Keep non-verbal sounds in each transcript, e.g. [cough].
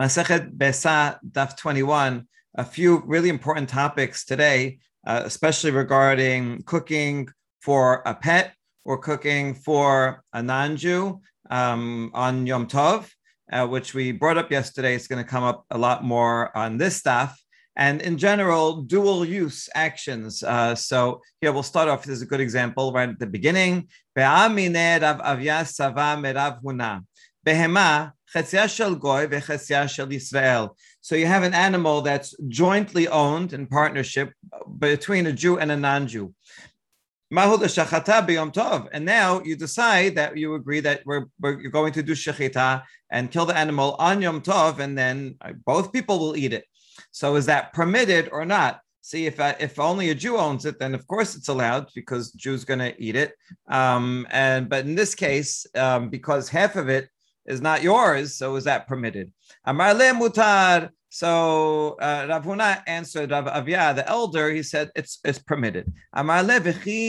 Masechet Besa, Daf 21, a few really important topics today, uh, especially regarding cooking for a pet or cooking for a non-Jew um, on Yom Tov, uh, which we brought up yesterday. It's going to come up a lot more on this stuff. And in general, dual use actions. Uh, so here we'll start off. This is a good example right at the beginning. Behema, so you have an animal that's jointly owned in partnership between a Jew and a non-Jew. And now you decide that you agree that we're, we're going to do shechita and kill the animal on Yom Tov, and then both people will eat it. So is that permitted or not? See, if uh, if only a Jew owns it, then of course it's allowed because Jew's going to eat it. Um, and but in this case, um, because half of it is not yours, so is that permitted? Amar le mutar. So uh, Rav answered Rav Avia, the elder. He said it's it's permitted. Amar le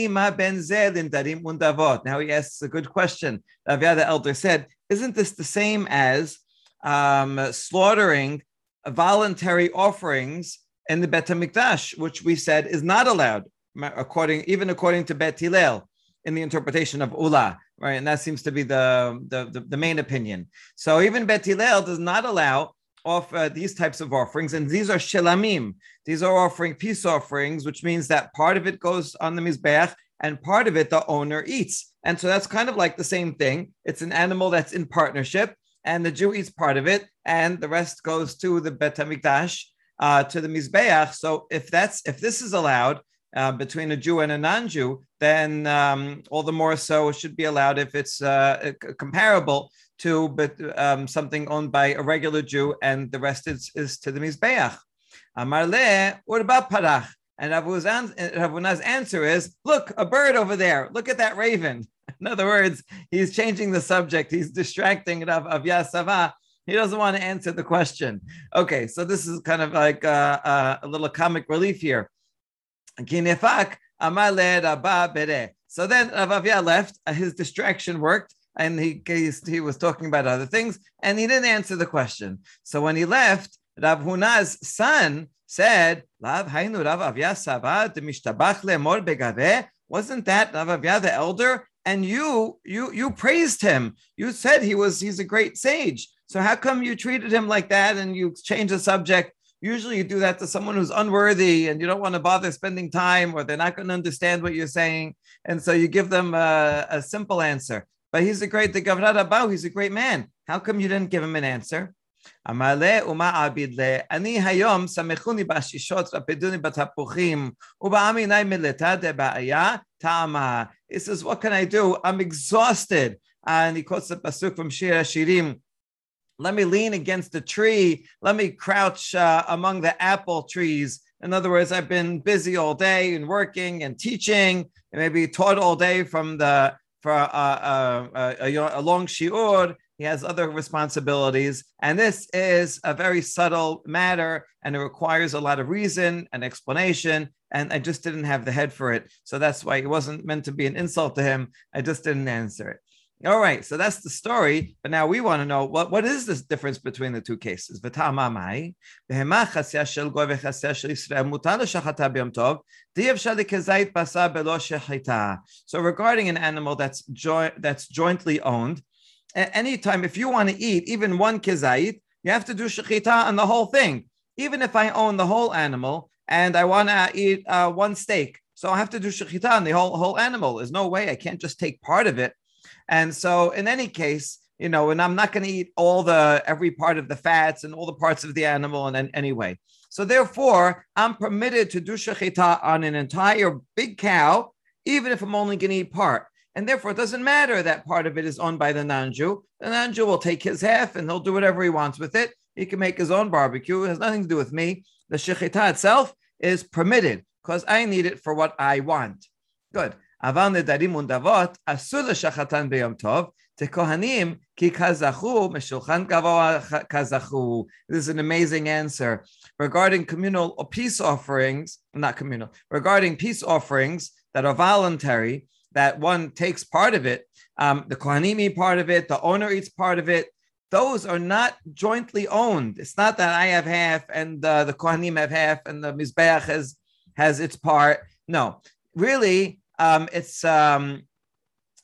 ma ben darim undavot. Now he asks a good question. Rav Avia, the elder, said, "Isn't this the same as um, slaughtering voluntary offerings in the Bet Hamikdash, which we said is not allowed, according even according to Bet Hillel in the interpretation of Ula, right? And that seems to be the, the, the, the main opinion. So even Bet Hillel does not allow off uh, these types of offerings, and these are shelamim. These are offering peace offerings, which means that part of it goes on the mizbeach and part of it the owner eats. And so that's kind of like the same thing. It's an animal that's in partnership, and the Jew eats part of it, and the rest goes to the Bet Hamikdash, uh, to the mizbeach. So if that's if this is allowed, uh, between a Jew and a non-Jew, then um, all the more so should be allowed if it's uh, comparable to but um, something owned by a regular Jew and the rest is, is to the Mizbeach. Amarle, what about Parach? And Rav Huna's answer is, look, a bird over there. Look at that raven. [laughs] In other words, he's changing the subject. He's distracting Rav Avya. He doesn't want to answer the question. Okay, so this is kind of like uh, uh, a little comic relief here. So then Rav Avia left. Uh, his distraction worked, and he, he was talking about other things, and he didn't answer the question. So when he left, Rav Huna's son said, Wasn't that Rav Avia the elder? And you, you, you praised him. You said he was he's a great sage. So how come you treated him like that and you changed the subject Usually you do that to someone who's unworthy and you don't want to bother spending time or they're not going to understand what you're saying. And so you give them a, a simple answer. But he's a great, the Gavrat Abau, he's a great man. How come you didn't give him an answer? Amale uma hayom. He says, what can I do? I'm exhausted. And he quotes the pasuk from Shir Shirim, let me lean against a tree. Let me crouch uh, among the apple trees. In other words, I've been busy all day and working and teaching, and maybe taught all day from the for uh, uh, uh a, a, long shiur. He has other responsibilities, and this is a very subtle matter, and it requires a lot of reason and explanation. And I just didn't have the head for it, so that's why it wasn't meant to be an insult to him. I just didn't answer it. All right, so that's the story. But now we want to know what, what is this difference between the two cases? So regarding an animal that's that's jointly owned, anytime if you want to eat even one kizait, you have to do shechita on the whole thing. Even if I own the whole animal and I want to eat uh, one steak, so I have to do shechita on the whole whole animal. There's no way I can't just take part of it and so, in any case, you know, and I'm not going to eat all the every part of the fats and all the parts of the animal in any way. So therefore, I'm permitted to do shechita on an entire big cow, even if I'm only going to eat part. And therefore, it doesn't matter that part of it is owned by the non-Jew. The non-Jew will take his half and he'll do whatever he wants with it. He can make his own barbecue. It has nothing to do with me. The shechita itself is permitted because I need it for what I want. Good. אבל נדרים ונדבות אסור לשחטן ביום טוב, כהנים כי כזכו משולחן גבוה כזכו. This is an amazing answer. Regarding communal or peace offerings, not communal, regarding peace offerings that are voluntary, that one takes part of it, um, the kohanim eat part of it, the owner eats part of it, those are not jointly owned. It's not that I have half and uh, the Kohanim have half and the Mizbeach has has its part. No, really, um, it's um,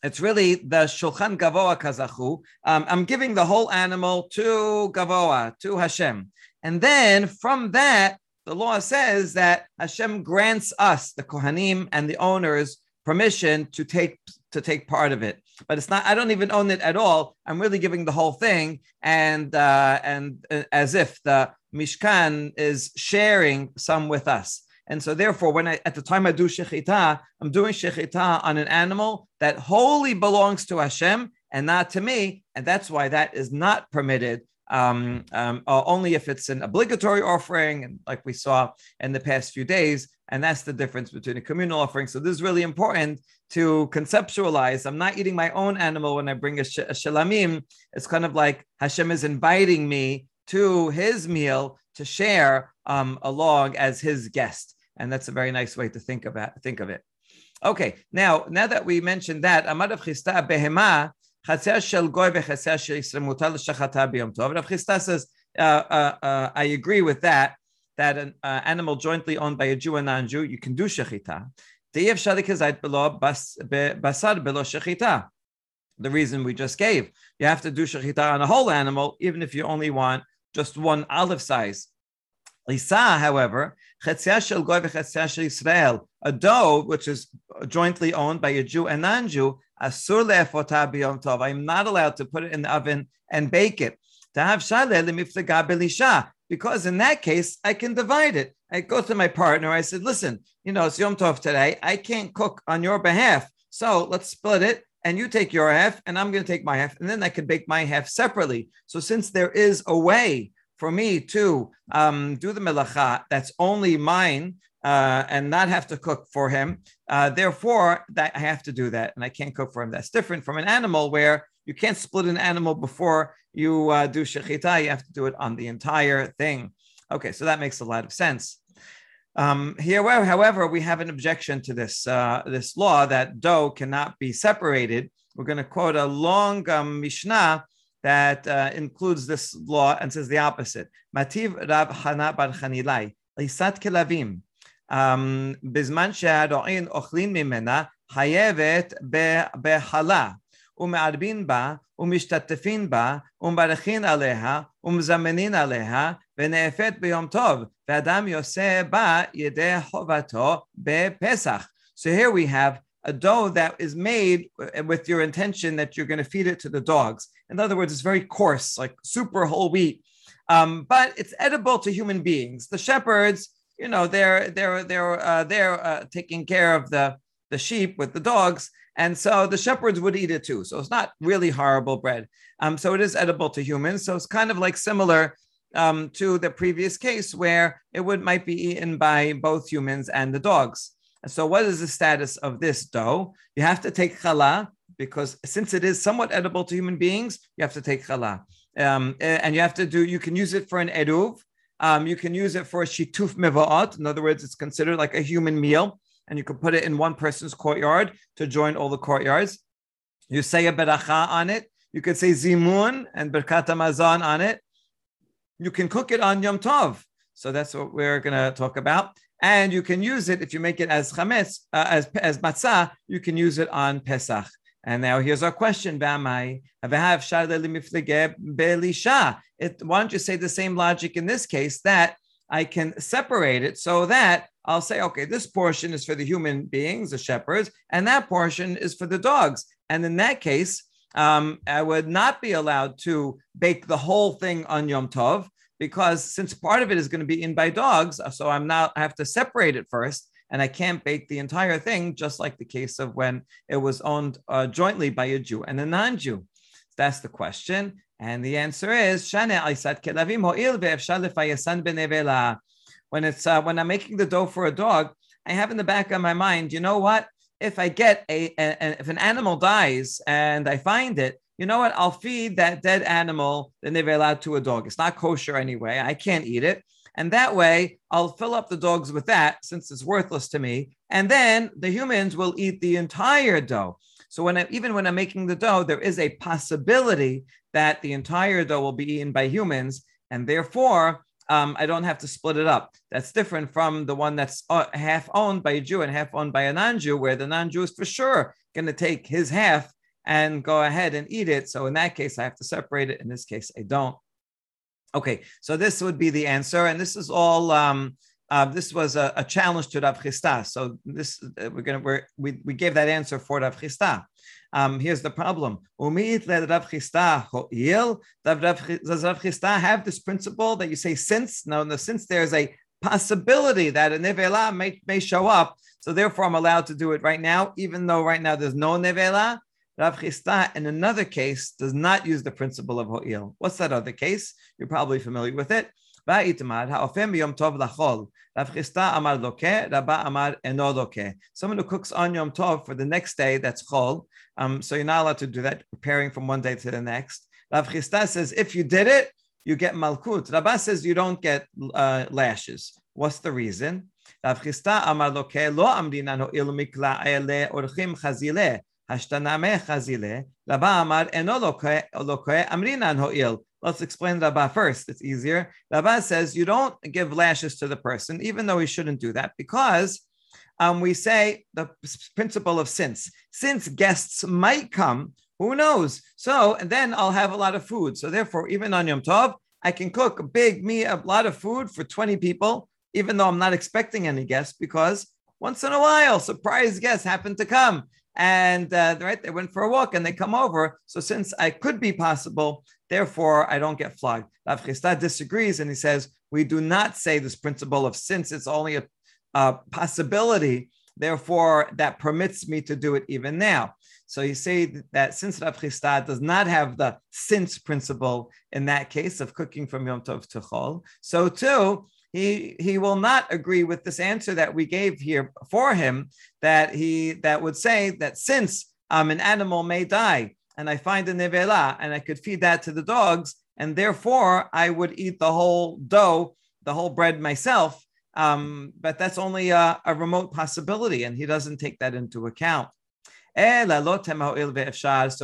it's really the Shulchan Gavoa Kazachu. Um, I'm giving the whole animal to Gavoa, to Hashem. And then from that, the law says that Hashem grants us, the Kohanim and the owners, permission to take to take part of it. But it's not. I don't even own it at all. I'm really giving the whole thing, and uh, and uh, as if the Mishkan is sharing some with us. And so, therefore, when I at the time I do shechita, I'm doing shechita on an animal that wholly belongs to Hashem and not to me, and that's why that is not permitted. Um, um, uh, only if it's an obligatory offering, and like we saw in the past few days, and that's the difference between a communal offering. So this is really important to conceptualize. I'm not eating my own animal when I bring a, sh- a shalamim. It's kind of like Hashem is inviting me to His meal to share um, along as His guest and that's a very nice way to think about think of it. Okay, now now that we mentioned that, Amad of Chisda behema chaser shel goy shel Yisrael mutal tov. Rav Chisda says, uh, uh, uh, I agree with that. That an uh, animal jointly owned by a Jew and non-Jew, you can do shechita. The reason we just gave, you have to do shechita on a whole animal, even if you only want just one olive size. Lisa, however, a dough which is jointly owned by a Jew and non-Jew, tov. I'm not allowed to put it in the oven and bake it. To have shalimi shah, because in that case, I can divide it. I go to my partner. I said, "Listen, you know it's Yom Tov today. I can't cook on your behalf, so let's split it." and you take your half, and I'm going to take my half, and then I can bake my half separately. So since there is a way for me to um, do the melacha that's only mine uh, and not have to cook for him. Uh, therefore, that I have to do that, and I can't cook for him. That's different from an animal where you can't split an animal before you uh, do shechita. You have to do it on the entire thing. Okay, so that makes a lot of sense. Um, here, however, we have an objection to this uh, this law that dough cannot be separated. We're going to quote a long um, Mishnah that uh, includes this law and says the opposite. Mativ Rav Hana bar Chanilai, Lisat Kelavim, בזמן שהרועין אוכלים ממנה, חייבת בחלה, ומערבין בה, ומשתתפין בה, ומברכין עליה, ומזמנין עליה, ונאפת ביום טוב, ואדם יעשה בה ידי חובתו בפסח. So here we have a dough that is made with your intention that you're going to feed it to the dogs. In other words, it's very coarse, like super whole wheat, um, but it's edible to human beings. The shepherds, you know, they're they're they're uh, they're uh, taking care of the the sheep with the dogs, and so the shepherds would eat it too. So it's not really horrible bread. Um, so it is edible to humans. So it's kind of like similar um, to the previous case where it would might be eaten by both humans and the dogs. So, what is the status of this dough? You have to take challah because since it is somewhat edible to human beings, you have to take challah. Um, and you have to do, you can use it for an eruv. Um, you can use it for a shituf mevaat. In other words, it's considered like a human meal. And you can put it in one person's courtyard to join all the courtyards. You say a beracha on it. You could say zimun and birkat hamazon on it. You can cook it on Yom Tov. So that's what we're going to talk about and you can use it if you make it as chametz, uh, as as matzah. You can use it on Pesach. And now here's our question: It, why don't you say the same logic in this case that I can separate it so that I'll say, okay, this portion is for the human beings, the shepherds, and that portion is for the dogs. And in that case, um, I would not be allowed to bake the whole thing on Yom Tov because since part of it is going to be in by dogs, so I'm now I have to separate it first, and I can't bake the entire thing, just like the case of when it was owned uh, jointly by a Jew and a non-Jew. That's the question, and the answer is when it's uh, when I'm making the dough for a dog, I have in the back of my mind, you know what? If I get a, a, a if an animal dies and I find it, you know what? I'll feed that dead animal they've allowed to a dog. It's not kosher anyway. I can't eat it. And that way, I'll fill up the dogs with that since it's worthless to me. And then the humans will eat the entire dough. So when I, even when I'm making the dough, there is a possibility that the entire dough will be eaten by humans, and therefore um, I don't have to split it up. That's different from the one that's uh, half owned by a Jew and half owned by a non-Jew, where the non-Jew is for sure going to take his half and go ahead and eat it. So in that case, I have to separate it. In this case, I don't. Okay, so this would be the answer, and this is all. Um, uh, this was a, a, challenge to Rav Chisda. So this uh, we're gonna we're, we we gave that answer for Rav Chisda. Um, here's the problem. Does Rav Chisda have this principle that you say since? No, no, since there's a possibility that a nevela may, may show up, so therefore I'm allowed to do it right now, even though right now there's no nevela. Rav Chisda, in another case, does not use the principle of ho'il. What's that other case? You're probably familiar with it. Someone who cooks on Yom Tov for the next day, that's chol. Um, so you're not allowed to do that, preparing from one day to the next. Rav Chisda says if you did it, you get malkut. Rabba says you don't get uh, lashes. What's the reason? Rav Chisda amar lo amrinan ho'il mikla orchim chazile. Let's explain Rabba first. It's easier. Rabba says you don't give lashes to the person, even though he shouldn't do that, because um, we say the principle of since. Since guests might come, who knows? So and then I'll have a lot of food. So therefore, even on Yom Tov, I can cook a big me a lot of food for 20 people, even though I'm not expecting any guests, because once in a while, surprise guests happen to come and uh, right they went for a walk and they come over. So since i could be possible therefore i don't get flogged. Rav Chisda disagrees and he says we do not say this principle of since it's only a, a possibility. Therefore that permits me to do it even now. So you say that since Rav Chisda does not have the since principle in that case of cooking from Yom Tov to Chol, so too he he will not agree with this answer that we gave here for him that he that would say that since um, an animal may die and I find a nevela and I could feed that to the dogs and therefore I would eat the whole dough, the whole bread myself. Um, but that's only a, a remote possibility, and he doesn't take that into account. So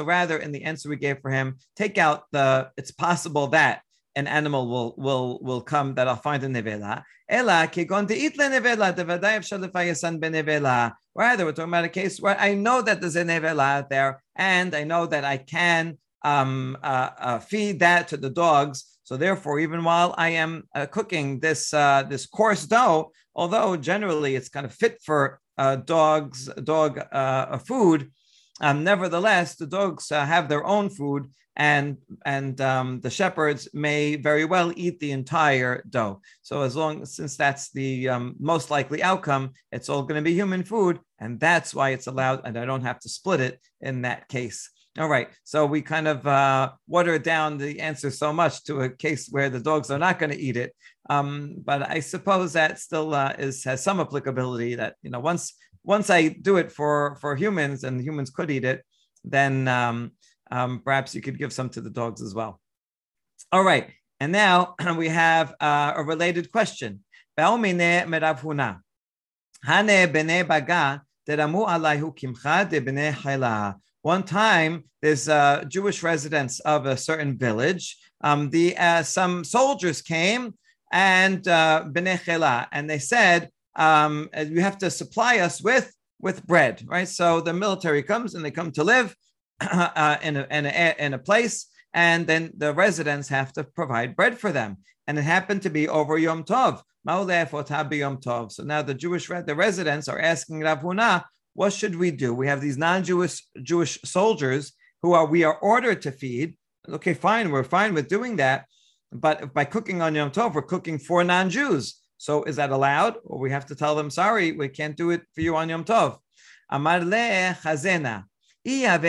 rather, in the answer we gave for him, take out the it's possible that an animal will will will come that I'll find a nevela. Ela kegon de'it nevela devadai efshar lefayasan benevela. Rather, we're talking about a case where I know that there's a nevela out there, and I know that I can um, uh, uh, feed that to the dogs. So therefore, even while I am uh, cooking this uh, this coarse dough, although generally it's kind of fit for uh, dogs dog uh, food, um, nevertheless the dogs have their own food and and um, the shepherds may very well eat the entire dough. So as long since that's the um, most likely outcome, it's all going to be human food, and that's why it's allowed, and I don't have to split it in that case. All right, so we kind of uh, watered down the answer so much to a case where the dogs are not going to eat it, um, but I suppose that still uh, is has some applicability. That you know once once I do it for for humans and humans could eat it, then um, um, perhaps you could give some to the dogs as well. All right. And now [clears throat] we have uh, a related question. One time, there's uh, Jewish residents of a certain village. Um, the uh, some soldiers came and uh, and they said, um, "You have to supply us with with bread." Right. So the military comes and they come to live, [clears throat] uh, in, a, in, a, in a place, and then the residents have to provide bread for them. And it happened to be over Yom Tov. Yom Tov. So now the Jewish the residents are asking Rav Huna, what should we do? We have these non-Jewish Jewish soldiers who are we are ordered to feed. Okay, fine, we're fine with doing that, but by cooking on Yom Tov, we're cooking for non-Jews. So is that allowed? Or we have to tell them, sorry, we can't do it for you on Yom Tov. Amar le chazena. You have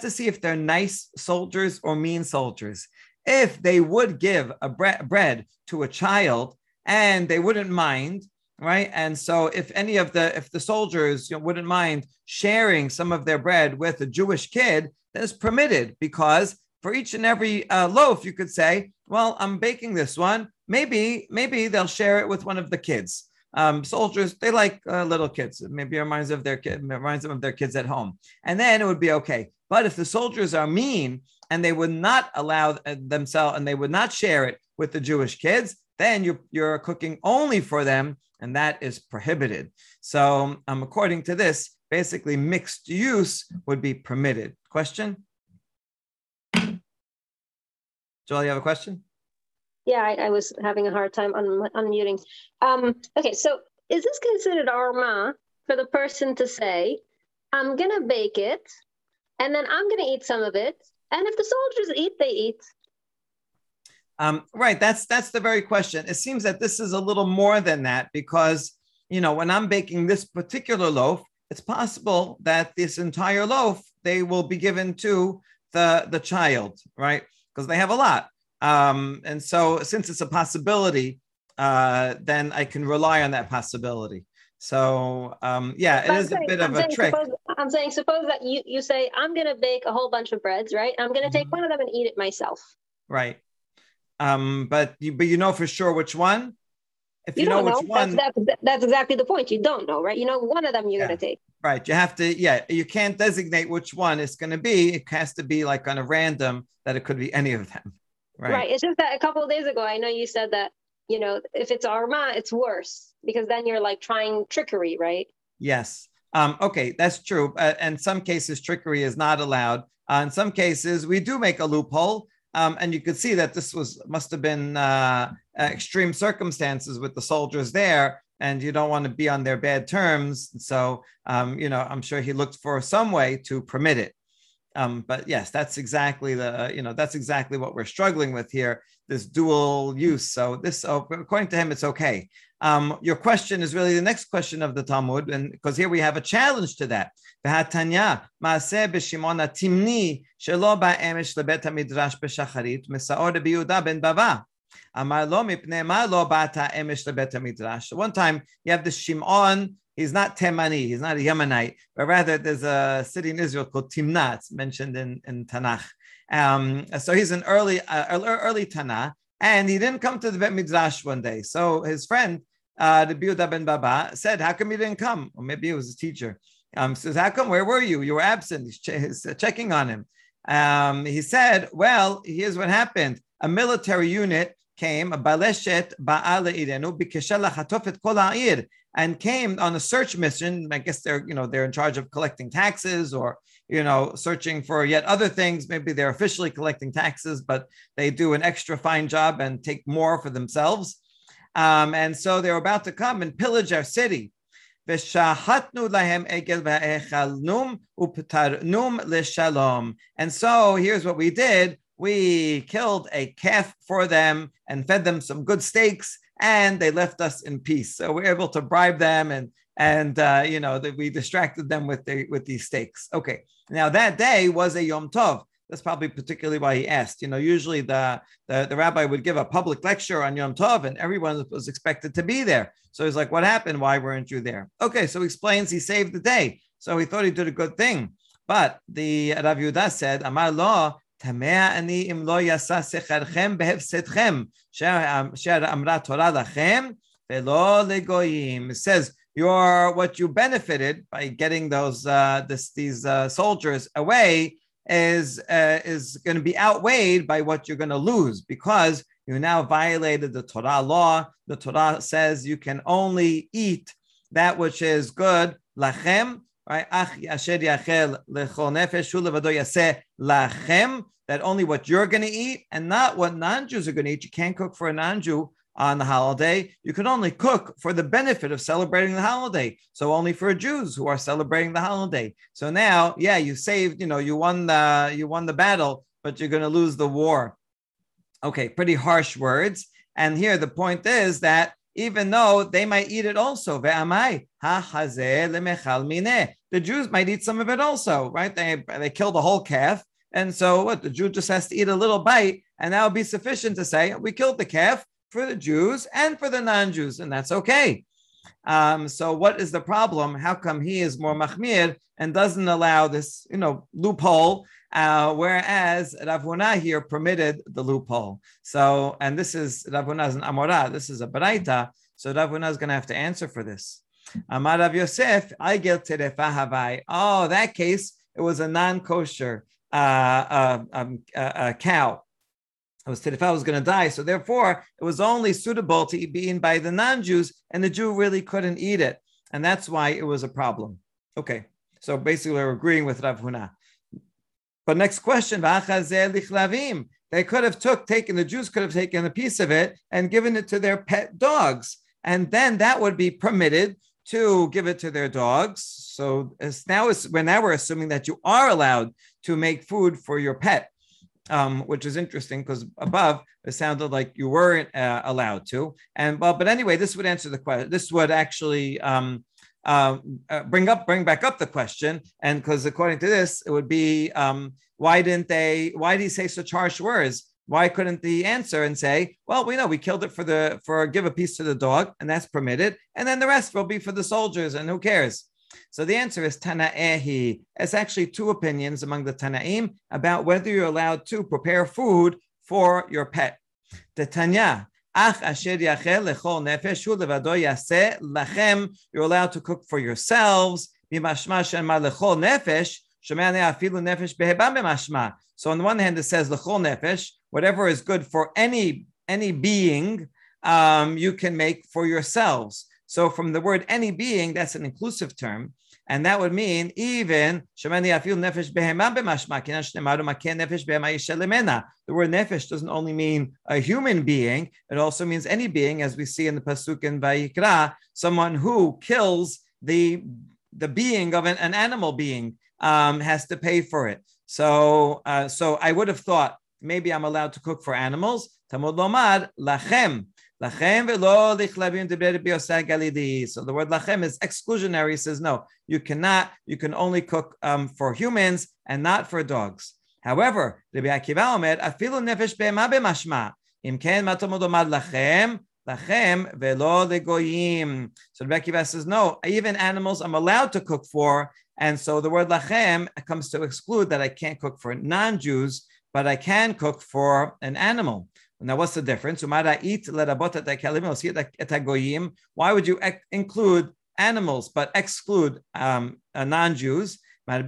to see if they're nice soldiers or mean soldiers. If they would give a bre- bread to a child and they wouldn't mind, right? And so if any of the if the soldiers you know, wouldn't mind sharing some of their bread with a Jewish kid, that is permitted because for each and every uh, loaf, you could say, well, I'm baking this one. Maybe, maybe they'll share it with one of the kids. um, soldiers they like uh, little kids. Maybe it reminds of their kid, reminds them of their kids at home, and then it would be okay. But if the soldiers are mean and they would not allow uh, themselves and they would not share it with the Jewish kids, then you're you're cooking only for them, and that is prohibited. So, um, according to this, basically mixed use would be permitted. Question? Joel, you have a question? Yeah, I, I was having a hard time un- unmuting. Um, okay, so is this considered arma for the person to say, I'm going to bake it, and then I'm going to eat some of it, and if the soldiers eat, they eat. Um, right, that's that's the very question. It seems that this is a little more than that because you know when I'm baking this particular loaf, it's possible that this entire loaf they will be given to the the child, right? Because they have a lot. Um, and so, since it's a possibility, uh, then I can rely on that possibility. So, um, yeah, it is saying, a bit I'm of a trick. Suppose, I'm saying, suppose that you, you say, I'm going to bake a whole bunch of breads, right? I'm going to take mm-hmm. one of them and eat it myself. Right. Um, but you, but you know for sure which one. If you, you know which know. one, that's, that's, that's, exactly the point. You don't know, right? You know one of them you're yeah. going to take. Right. You have to. Yeah. You can't designate which one it's going to be. It has to be like on a random that it could be any of them. [laughs] Right. right. It's just that a couple of days ago, I know you said that, you know, if it's Arma, it's worse because then you're like trying trickery, right? Yes. Um, okay, that's true. Uh, in some cases, trickery is not allowed. Uh, in some cases, we do make a loophole. Um, and you could see that this was must have been uh, extreme circumstances with the soldiers there, and you don't want to be on their bad terms. So, um, you know, I'm sure he looked for some way to permit it. Um, but yes, that's exactly the you know that's exactly what we're struggling with here this dual use. So this, uh, according to him, it's okay. Um, your question is really the next question of the Talmud, and because here we have a challenge to that. One time you have this Shimon he's not Temani, he's not a Yemenite, but rather there's a city in Israel called Timna, it's mentioned in, in Tanakh. Um, so he's an early, uh, early Tanakh, and he didn't come to the Bet Midrash one day. So his friend, uh, the Biuda ben Baba, said, How come you didn't come? Or maybe he was a teacher. Um, says, How come? Where were you? You were absent. He's, he's checking on him. Um, he said, Well, here's what happened. A military unit came, a Baleshet Ba'ala Irenu, Bikeshela Hatofet Kol and came on a search mission. I guess they're, you know, they're in charge of collecting taxes or, you know, searching for yet other things. Maybe they're officially collecting taxes, but they do an extra fine job and take more for themselves. Um, and so they're about to come and pillage our city. And so here's what we did. We killed a calf for them and fed them some good steaks and they left us in peace. So we're able to bribe them and and uh, you know that we distracted them with the with these steaks. Okay, now that day was a Yom Tov. That's probably particularly why he asked. You know, usually the, the, the, rabbi would give a public lecture on Yom Tov and everyone was expected to be there. So he's like, What happened? Why weren't you there? Okay, so he explains he saved the day. So he thought he did a good thing. But the Rav Yehuda said, Amar lo, tamea ani im lo yasa secharchem behefsetchem, um, amra Torah lachem, velo legoyim. It says, your, what you benefited by getting those, uh, this, these uh, soldiers away is, uh, is going to be outweighed by what you're going to lose because you now violated the Torah law. The Torah says you can only eat that which is good, lachem, right? That only what you're going to eat and not what non-Jews are going to eat. You can't cook for a non-Jew on the holiday. You can only cook for the benefit of celebrating the holiday. So only for Jews who are celebrating the holiday. So now, yeah, you saved, you know, you won the you won the battle, but you're going to lose the war. Okay, pretty harsh words. And here the point is that even though they might eat it also. The Jews might eat some of it also, right? They, they kill the whole calf. And so what? The Jew just has to eat a little bite, and that would be sufficient to say, we killed the calf for the Jews and for the non Jews, and that's okay. Um, so what is the problem? How come he is more machmir and doesn't allow this, you know, loophole uh, whereas Rav Huna here permitted the loophole. So, and this is Rav Huna's an Amora, this is a Baraita. So Rav Huna is going to have to answer for this. Amar Rav Yosef, I get havai. Oh, that case, it was a non-kosher uh, uh, um, uh, uh cow. It was terefa was going to die, so therefore it was only suitable to be eaten by the non-Jews, and the Jew really couldn't eat it, and that's why it was a problem. Okay, so basically we're agreeing with Rav Huna. But next question, they could have took taken the Jews could have taken a piece of it and given it to their pet dogs, and then that would be permitted to give it to their dogs. So now is when now we're assuming that you are allowed to make food for your pet, um, which is interesting because above it sounded like you weren't uh, allowed to. And well, but anyway, this would answer the question. This would actually um, uh, uh, bring up bring back up the question, and because according to this, it would be um, why didn't they? Why did he say such harsh words? Why couldn't the answer and say, well, we know we killed it for the for give a piece to the dog, and that's permitted, and then the rest will be for the soldiers, and who cares? So the answer is Tana'ehi. It's actually two opinions among the Tana'im about whether you're allowed to prepare food for your pet. The Tanya, Ach asher yachel lechol nefesh hu levado yaseh lachem. You're allowed to cook for yourselves. Bimashma shema lechol nefesh. afilu nefesh behebam b'mashma. So on the one hand, it says lechol nefesh, whatever is good for any any being, um, you can make for yourselves. So from the word any being, that's an inclusive term. And that would mean even the word nefesh doesn't only mean a human being, it also means any being, as we see in the Pasuk in Vayikra, someone who kills the, the being of an, an animal being um, has to pay for it. So, uh, so I would have thought maybe I'm allowed to cook for animals. Tamud lomad lachem. Lachem velo lichlabim galidi. So the word lachem is exclusionary. He says no, you cannot. You can only cook um, for humans and not for dogs. However, Rabbi Akiva omer afilu nefesh be'ema b'mashma. Im ken lachem lachem velo legoyim. So Rabbi Akiva says no. Even animals I'm allowed to cook for, and so the word lachem comes to exclude that I can't cook for non-Jews, but I can cook for an animal. Now, what's the difference? Why would you include animals but exclude um, non-Jews? The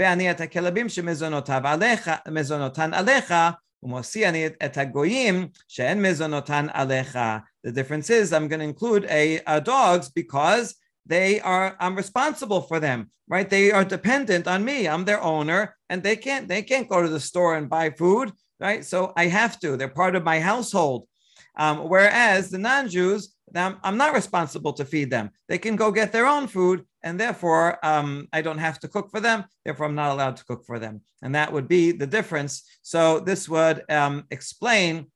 difference is I'm going to include a, a dogs because they are I'm responsible for them, right? They are dependent on me. I'm their owner, and they can't they can't go to the store and buy food right? So I have to. They're part of my household. Um, whereas the non-Jews, I'm not responsible to feed them. They can go get their own food, and therefore um, I don't have to cook for them. Therefore, I'm not allowed to cook for them, and that would be the difference. So this would um, explain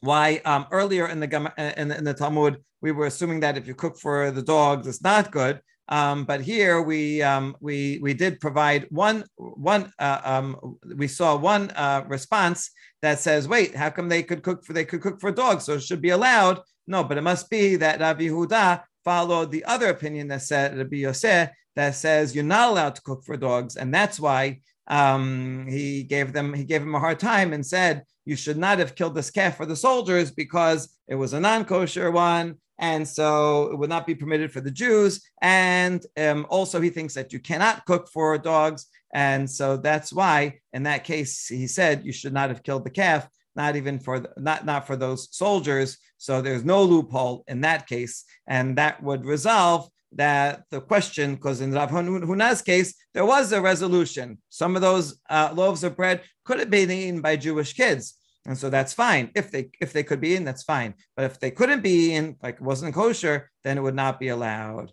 why um, earlier in the, in the in the Talmud we were assuming that if you cook for the dogs, it's not good. Um, but here we um, we we did provide one one uh, um, we saw one uh, response that says, wait, how come they could cook for they could cook for dogs, so it should be allowed? No, but it must be that Rabbi Huda followed the other opinion that said Rabbi Yosef that says you're not allowed to cook for dogs, and that's why um, he gave them he gave him a hard time and said you should not have killed this calf for the soldiers because it was a non-kosher one and so it would not be permitted for the Jews. And um, also, he thinks that you cannot cook for dogs, and so that's why, in that case, he said you should not have killed the calf, not even for the, not not for those soldiers. So there's no loophole in that case, and that would resolve that the question, because in Rav Huna's case, there was a resolution. Some of those uh, loaves of bread could have been eaten by Jewish kids. And so that's fine. If they if they could be in, that's fine. But if they couldn't be in, like wasn't kosher, then it would not be allowed.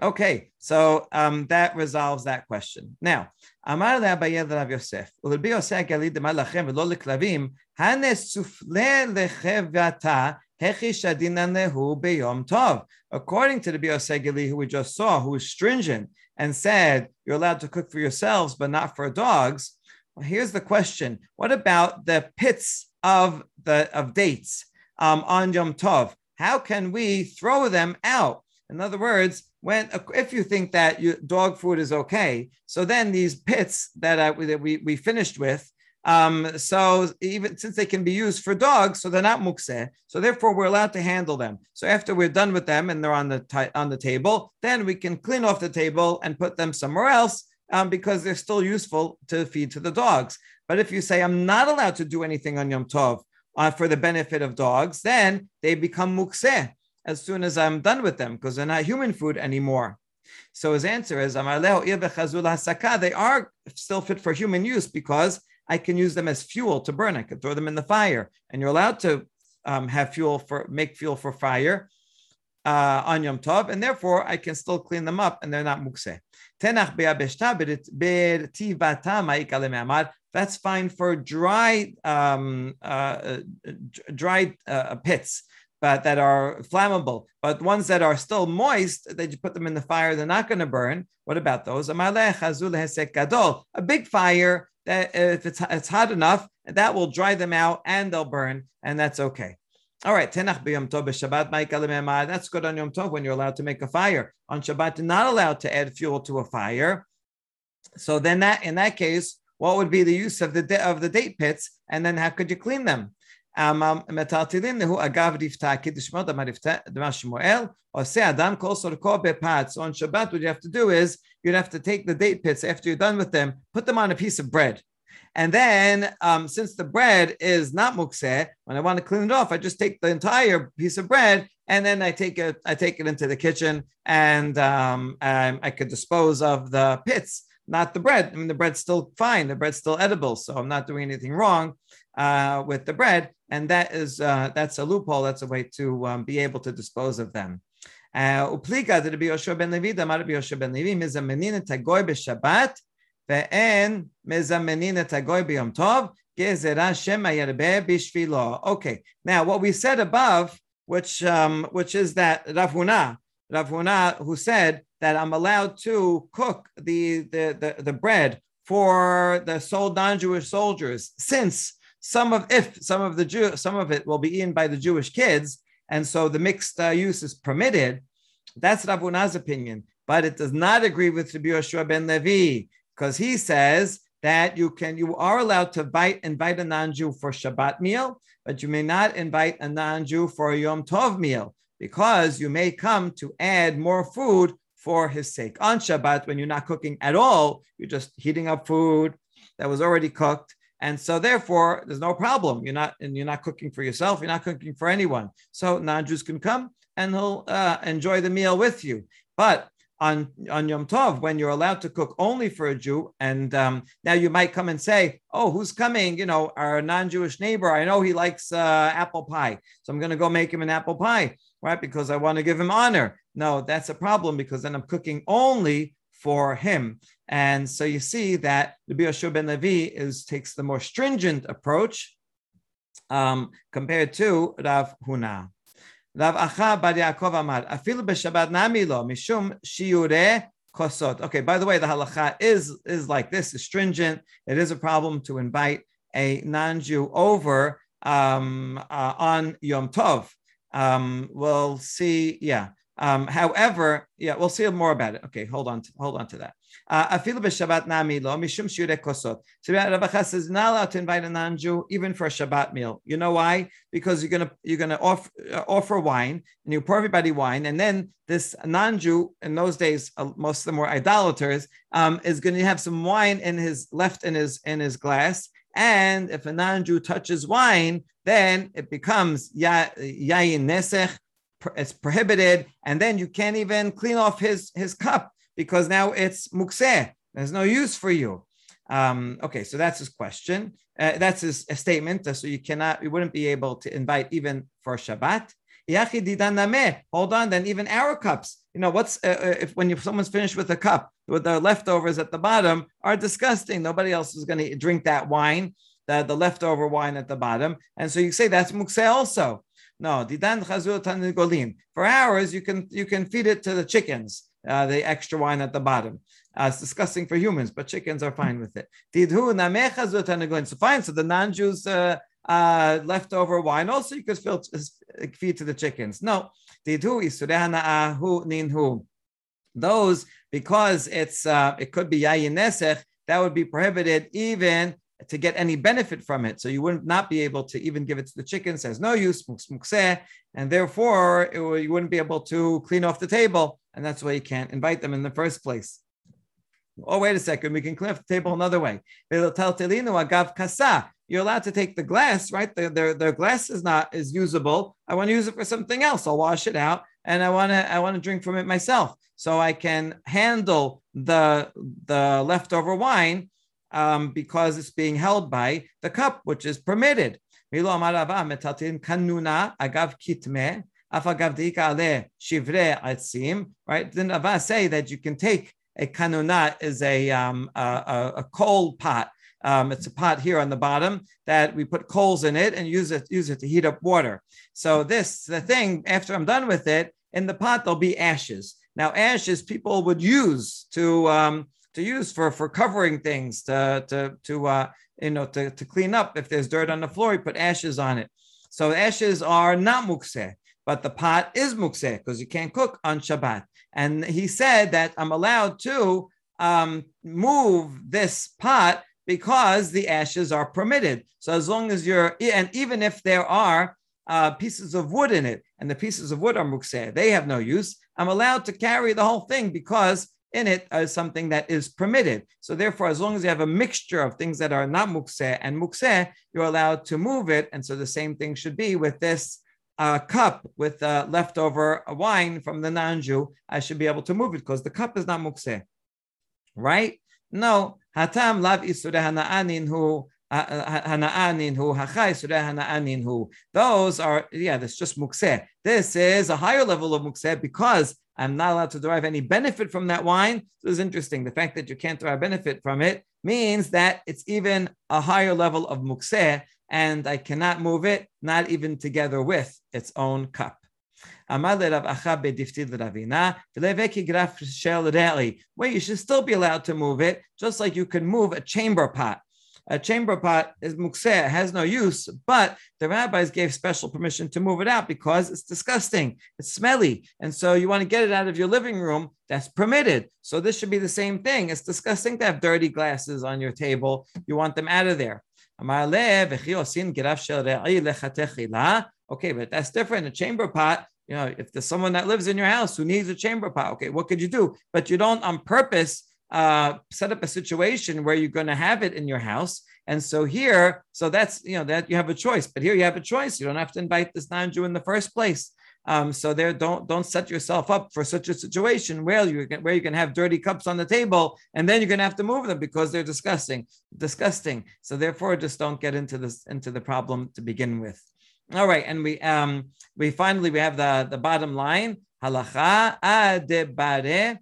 Okay, so um, that resolves that question. Now, Amar le'abayed Rav Yosef, ulbi Yosef galid lachem v'lo leklavim, hanes sufle lechevata nehu beyom tov. According to the Biosegeli who we just saw, who was stringent and said you're allowed to cook for yourselves but not for dogs. Well, here's the question: What about the pits of the of dates um, on Yom Tov. How can we throw them out? In other words, when if you think that you, dog food is okay, so then these pits that, I, that we, we finished with, Um, so even since they can be used for dogs, so they're not mukseh. So therefore, we're allowed to handle them. So after we're done with them and they're on the t- on the table, then we can clean off the table and put them somewhere else um, because they're still useful to feed to the dogs. But if you say I'm not allowed to do anything on Yom Tov uh, for the benefit of dogs, then they become mukseh as soon as I'm done with them because they're not human food anymore. So his answer is, they are still fit for human use because I can use them as fuel to burn. I can throw them in the fire, and you're allowed to um, have fuel for make fuel for fire uh, on Yom Tov, and therefore I can still clean them up, and they're not mukse. That's fine for dry um, uh, uh dry uh, pits but that are flammable. But ones that are still moist, they just put them in the fire, they're not going to burn. What about those? A big fire that if it's, it's hot enough, that will dry them out and they'll burn, and that's okay. All right, tenach b'yom tov b'shabbat That's good on yom tov when you're allowed to make a fire. On Shabbat, you're not allowed to add fuel to a fire. So then, that in that case, what would be the use of the of the date pits, and then how could you clean them? מטלטלין הוא אגב רפתה, כדשמות דבר שמואל, עושה אדם כל סורכו בפת. So on Shabbat, what you have to do is, you'd have to take the date pits after you're done with them, put them on a piece of bread. And then, um, since the bread is not mukseh, when I want to clean it off, I just take the entire piece of bread and then I take it, I take it into the kitchen, and um, um, I could dispose of the pits, not the bread. I mean, the bread's still fine, the bread's still edible, so I'm not doing anything wrong uh, with the bread and that is uh, that's a loophole. That's a way to um, be able to dispose of them. Uh, ben Levi, ben Levi, ve'en mizamenin tagoy b'Yom Tov, gezerah shema yerbe b'shvilo. Okay, now what we said above, which um, which is that Rav Huna, who said that I'm allowed to cook the the the, the bread for the sold non-Jewish soldiers since some of if some of the Jew some of it will be eaten by the Jewish kids, and so the mixed uh, use is permitted. That's Rav opinion, but it does not agree with Rabbi Yoshua ben Levi because he says that you can you are allowed to invite invite a non-Jew for Shabbat meal, but you may not invite a non-Jew for a Yom Tov meal because you may come to add more food for his sake. On Shabbat, when you're not cooking at all, you're just heating up food that was already cooked and so therefore there's no problem. You're not and you're not cooking for yourself. You're not cooking for anyone. So non-Jews can come and he'll uh, enjoy the meal with you. But on on Yom Tov, when you're allowed to cook only for a Jew, and um, now you might come and say, "Oh, who's coming?" You know, our non-Jewish neighbor. I know he likes uh, apple pie, so I'm going to go make him an apple pie, right? Because I want to give him honor. No, that's a problem because then I'm cooking only for him. And so you see that Rabbi Yoshua ben Levi is takes the more stringent approach um, compared to Rav Huna. Rav Acha bar Yaakov Amar, afilu b'Shabbat nami lo mishum shiure kosot. Okay, by the way, the halacha is is like this, is stringent. It is a problem to invite a non-Jew over um, uh, on Yom Tov. Um, we'll see, yeah. Um, however, yeah, we'll see more about it. Okay, hold on, to, hold on to that. Uh, Afilu b'Shabbat nami lo mishum shiure kosot. So Rabbi is not allowed to invite a non-Jew even for a Shabbat meal. You know why? Because you're gonna you're gonna offer uh, offer wine and you pour everybody wine, and then this non-Jew in those days, uh, most of them were idolaters, um, is to have some wine in his left in his in his glass. And if a non-Jew touches wine, then it becomes yayin nesech it's prohibited, and then you can't even clean off his his cup because now it's mukseh. There's no use for you. Um, okay, so that's his question. Uh, that's his statement. So you cannot, you wouldn't be able to invite even for Shabbat. Hold on, then even our cups. You know what's uh, uh if when you, someone's finished with a cup, with the leftovers at the bottom are disgusting. Nobody else is going to drink that wine, the, the leftover wine at the bottom, and so you say that's mukseh also. No, didan chazul tanigolin. For hours, you can you can feed it to the chickens, uh, the extra wine at the bottom. Uh, it's disgusting for humans, but chickens are fine with it. So fine. So the non-Jews uh, uh, leftover wine also you could fill, feed to the chickens. No. Those because it's uh, it could be yayin nesech that would be prohibited even to get any benefit from it. So you would not be able to even give it to the chicken, says no use, eh. and therefore it, you wouldn't be able to clean off the table. And that's why you can't invite them in the first place. Oh, wait a second, we can clean off the table another way. You're allowed to take the glass, right? Their, the, the glass is not is usable. I want to use it for something else. I'll wash it out and I want to I want to drink from it myself. So I can handle the the leftover wine um, because it's being held by the cup, which is permitted. Right? Didn't Ava say that you can take a kanuna is a, um, a, a, coal pot. Um, it's a pot here on the bottom that we put coals in it and use it use it to heat up water. So this the thing. After I'm done with it, in the pot there'll be ashes. Now ashes people would use to um, to use for for covering things to to to uh, you know to, to clean up if there's dirt on the floor. You put ashes on it. So ashes are not mukseh, but the pot is mukseh because you can't cook on Shabbat. And he said that I'm allowed to um, move this pot because the ashes are permitted. So as long as you're, and even if there are uh, pieces of wood in it, and the pieces of wood are mukseh, they have no use. I'm allowed to carry the whole thing because in it is something that is permitted. So therefore, as long as you have a mixture of things that are not mukseh and mukseh, you're allowed to move it. And so the same thing should be with this uh, cup with uh, leftover wine from the non-Jew. I should be able to move it because the cup is not mukseh. Right? No. Hatam lav isure hana'anin hu Those are, yeah, that's just mukseh. This is a higher level of mukseh because I'm not allowed to derive any benefit from that wine. So it's interesting. The fact that you can't derive benefit from it means that it's even a higher level of mukseh, and I cannot move it, not even together with its own cup. Where you should still be allowed to move it, just like you can move a chamber pot a chamber pot is mukseh, has no use, but the rabbis gave special permission to move it out because it's disgusting, it's smelly. And so you want to get it out of your living room, that's permitted. So this should be the same thing. It's disgusting to have dirty glasses on your table. You want them out of there. Okay, but that's different. A chamber pot, you know, if there's someone that lives in your house who needs a chamber pot, okay, what could you do? But you don't on purpose uh, set up a situation where you're going to have it in your house. And so here, so that's you know that you have a choice, but here you have a choice. You don't have to invite this non-Jew in the first place. Um, so there, don't don't set yourself up for such a situation where you can, where you can have dirty cups on the table, and then you're going to have to move them because they're disgusting, disgusting. So therefore, just don't get into this into the problem to begin with. All right, and we um we finally we have the the bottom line halacha adebare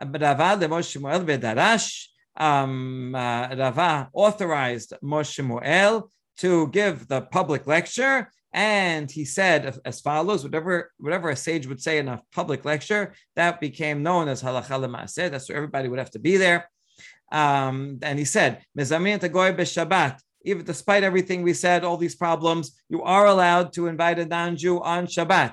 Rava the Moshe Bedarash. Um, uh, Rava authorized Moshe Shmuel to give the public lecture, and he said as follows: whatever whatever a sage would say in a public lecture, that became known as halacha l'maaseh. That's where everybody would have to be there. Um, and he said, "Mezamin tagoy b'Shabbat." Even despite everything we said, all these problems, you are allowed to invite a non-Jew on Shabbat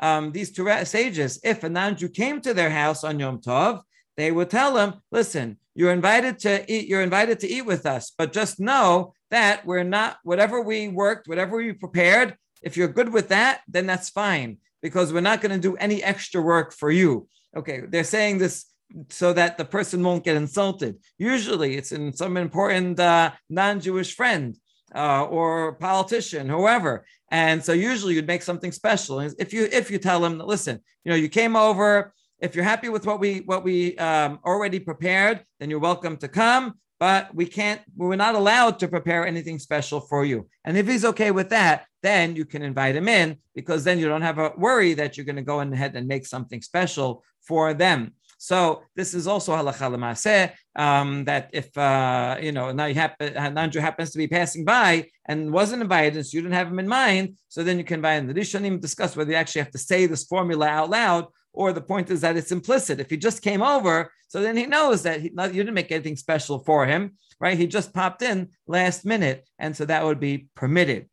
um, these two sages, if a non-Jew came to their house on Yom Tov, they would tell him, listen, you're invited to eat, you're invited to eat with us, but just know that we're not, whatever we worked, whatever we prepared, if you're good with that, then that's fine, because we're not going to do any extra work for you. Okay, they're saying this so that the person won't get insulted. Usually it's in some important uh, non-Jewish friend uh, or politician, whoever. And so usually you'd make something special. If you if you tell them, listen, you know, you came over. If you're happy with what we what we um, already prepared, then you're welcome to come. But we can't. We're not allowed to prepare anything special for you. And if he's okay with that, then you can invite him in because then you don't have a worry that you're going to go ahead and make something special for them. So this is also halacha l'maseh um, that if uh, you know now you happen Nanju happens to be passing by and wasn't invited, so you didn't have him in mind, so then you can buy. And the Rishonim discuss whether you actually have to say this formula out loud, or the point is that it's implicit. If he just came over, so then he knows that he, not, you didn't make anything special for him, right? He just popped in last minute, and so that would be permitted.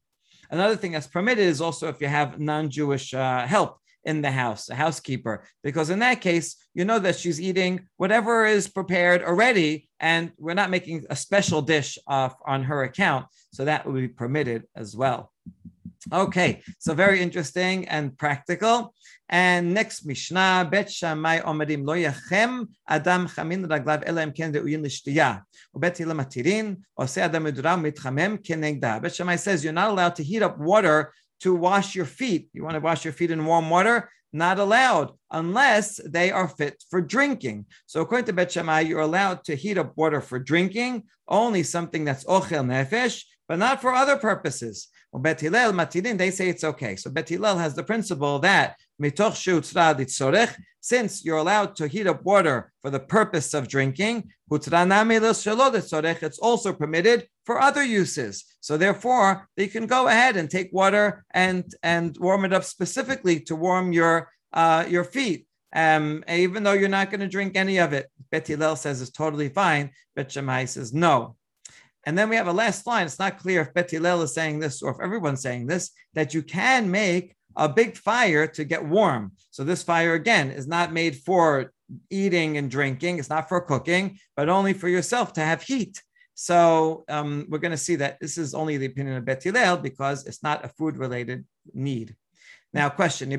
Another thing that's permitted is also if you have non-Jewish uh, help in the house, a housekeeper, because in that case, you know that she's eating whatever is prepared already, and we're not making a special dish on her account. So that would be permitted as well. Okay, so very interesting and practical. And next Mishnah, Bet Shammai Omedim Lo Yachem Adam Chamin Raglav Elam Ken Reuyin L'Shtiya Ubet Hillel Matirin Ose Adam Meduram Mitchamem Kenegda. Bet Shammai says you're not allowed to heat up water to wash your feet. You want to wash your feet in warm water? Not allowed unless they are fit for drinking. So according to Bet Shammai, you're allowed to heat up water for drinking, only something that's ochel nefesh, but not for other purposes. Well, Bet Hillel, Matilin, they say it's okay. So Bet Hillel has the principle that since you're allowed to heat up water for the purpose of drinking, it's also permitted for other uses. So therefore, you can go ahead and take water and, and warm it up specifically to warm your, uh, your feet. Um, even though you're not going to drink any of it, Bet Hillel says it's totally fine. Bet Shammai says no. And then we have a last line. It's not clear if Bet Hillel is saying this or if everyone's saying this, that you can make a big fire to get warm. So this fire again is not made for eating and drinking. It's not for cooking, but only for yourself to have heat. So um, we're going to see that this is only the opinion of Bet Hillel because it's not a food related need. Now, question: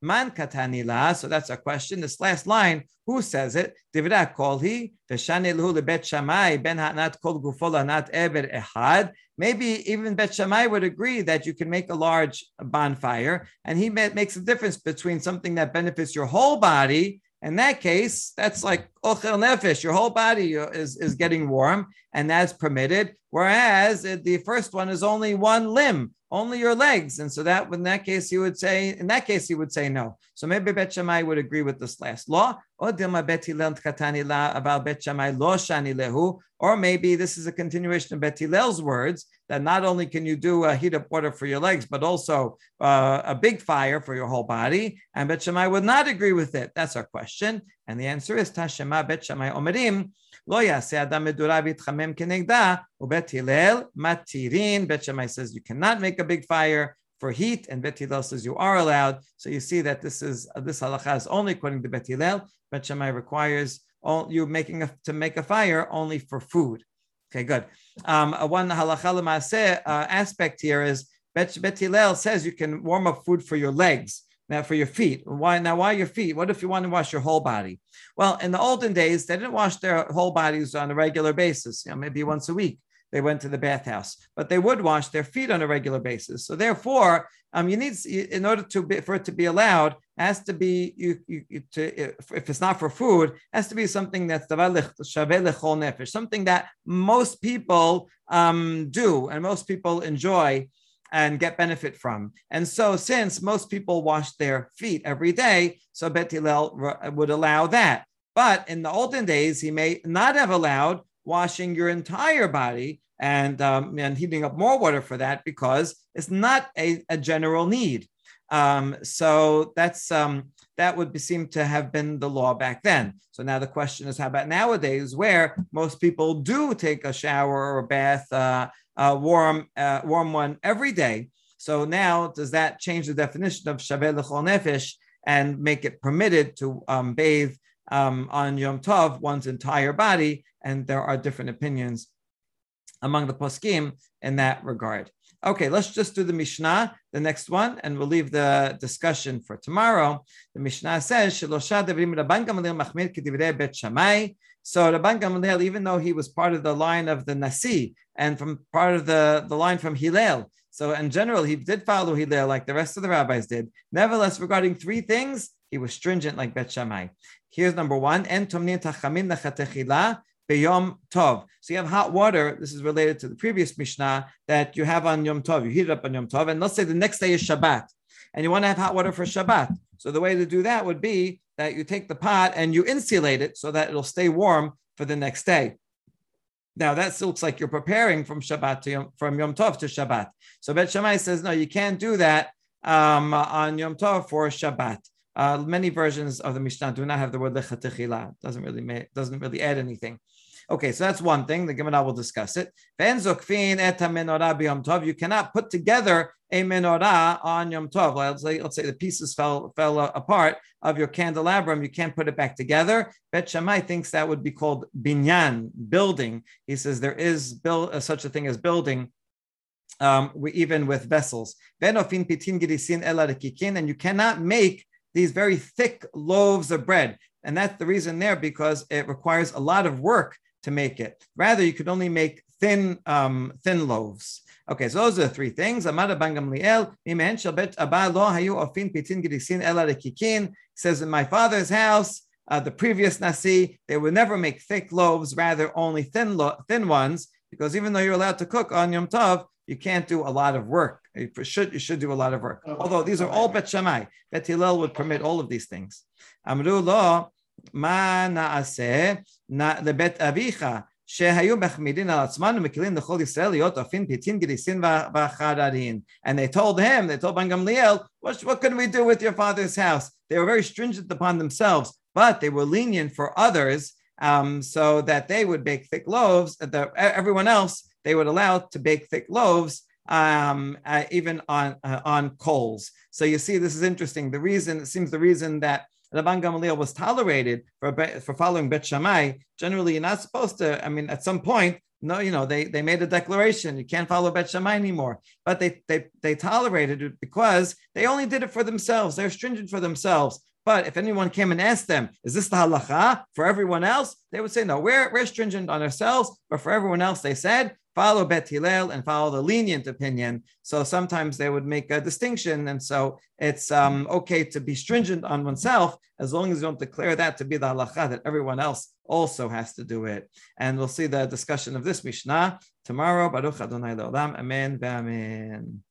Man katanila. So that's a question. This last line, who says it? Divra kolhi v'shani lehu lebet shamai ben hanat kol gufol hanat eber ehad. Maybe even Bet Shammai would agree that you can make a large bonfire, and he makes a difference between something that benefits your whole body. In that case, that's like ochel nefesh. Your whole body is, is getting warm, and that's permitted. Whereas the first one is only one limb only your legs. And so that in that case, you would say, in that case, you would say no. So maybe Bet Shammai would agree with this last law. Or maybe this is a continuation of Bet Hillel's words that not only can you do a heat up water for your legs, but also uh, a big fire for your whole body. And Bet Shammai would not agree with it. That's our question. And the answer is Tashema Bet Shammai Omerim Lo yase Adam Medura B'Itchamem Kenegda Ubet Hillel Matirin Bet Shammai says you cannot make a big fire for heat, and Bet Hillel says you are allowed. So you see that this is this halacha is only according to Bet Hillel. Bet Shammai requires all you making a, to make a fire only for food. Okay, good. Um, uh, one halacha uh, aspect here is Bet, Bet Hillel says you can warm up food for your legs. Now, for your feet, why now? Why your feet? What if you want to wash your whole body? Well, in the olden days, they didn't wash their whole bodies on a regular basis. You know, maybe once a week they went to the bathhouse, but they would wash their feet on a regular basis. So therefore, um, you need in order to be, for it to be allowed, has to be you, you, to if, it's not for food, has to be something that's something that most people um, do and most people enjoy and get benefit from. And so, since most people wash their feet every day, so Bet Hillel would allow that. But in the olden days, he may not have allowed washing your entire body and, um, and heating up more water for that because it's not a, a general need. Um, so that's um, that would be, seem to have been the law back then. So now the question is, how about nowadays, where most people do take a shower or a bath uh, uh, warm, uh, warm one every day. So now, does that change the definition of shaveh lechol nefesh and make it permitted to um, bathe um, on Yom Tov one's entire body? And there are different opinions among the poskim in that regard. Okay, let's just do the Mishnah, the next one, and we'll leave the discussion for tomorrow. The Mishnah says, So Rabban Gamaliel, even though he was part of the line of the Nasi and from part of the, the line from Hillel, so in general, he did follow Hillel like the rest of the rabbis did. Nevertheless, regarding three things, he was stringent like Bet Shammai. Here's number one, beyom tov. So you have hot water. This is related to the previous Mishnah that you have on Yom Tov. You heat it up on Yom Tov, and let's say the next day is Shabbat. And you want to have hot water for Shabbat. So the way to do that would be that you take the pot and you insulate it so that it'll stay warm for the next day. Now that looks like you're preparing from Shabbat to Yom, from Yom Tov to Shabbat. So Bet Shammai says no, you can't do that um, on Yom Tov for Shabbat. Uh, many versions of the Mishnah do not have the word lechatechila. Doesn't really make, doesn't really add anything. Okay, so that's one thing. The Gemara will discuss it. You cannot put together a menorah on Yom Tov. Let's say, let's say the pieces fell fell apart of your candelabrum. You can't put it back together. Bet Shammai thinks that would be called binyan, building. He says there is build, uh, such a thing as building um, we, even with vessels. And you cannot make these very thick loaves of bread. And that's the reason there because it requires a lot of work to make it. Rather, you could only make thin, um, thin loaves. Okay, so those are the three things. Amada Bangamliel, says in my father's house, uh, the previous nasi, they would never make thick loaves, rather only thin lo- thin ones, because even though you're allowed to cook on Yom Tov, you can't do a lot of work. You should you should do a lot of work. Although these are all Bet Shammai. Bet Hillel would permit all of these things. Amru lo ma naaseh na lebet avicha שהיו מחמידין על עצמם ומקלים לכל ישראל להיות עפין פיתין גדיסין וחרדין. And they told him, they told Ben Gamliel, what, what can we do with your father's house? They were very stringent upon themselves, but they were lenient for others um, so that they would bake thick loaves. That everyone else they would allow to bake thick loaves um, uh, even on uh, on coals. So you see, this is interesting. The reason it seems the reason that Rabban Gamaliel was tolerated for for following Bet Shammai. Generally, you're not supposed to. I mean, at some point, no, you know, they they made a declaration you can't follow Bet Shammai anymore. But they they they tolerated it because they only did it for themselves. They're stringent for themselves. But if anyone came and asked them, is this the halacha for everyone else? They would say, no, we're, we're stringent on ourselves. But for everyone else, they said, follow Bet Hillel and follow the lenient opinion. So sometimes they would make a distinction. And so it's um, okay to be stringent on oneself as long as you don't declare that to be the halacha that everyone else also has to do it. And we'll see the discussion of this Mishnah tomorrow. Baruch Adonai Le'olam. Amen. Amen.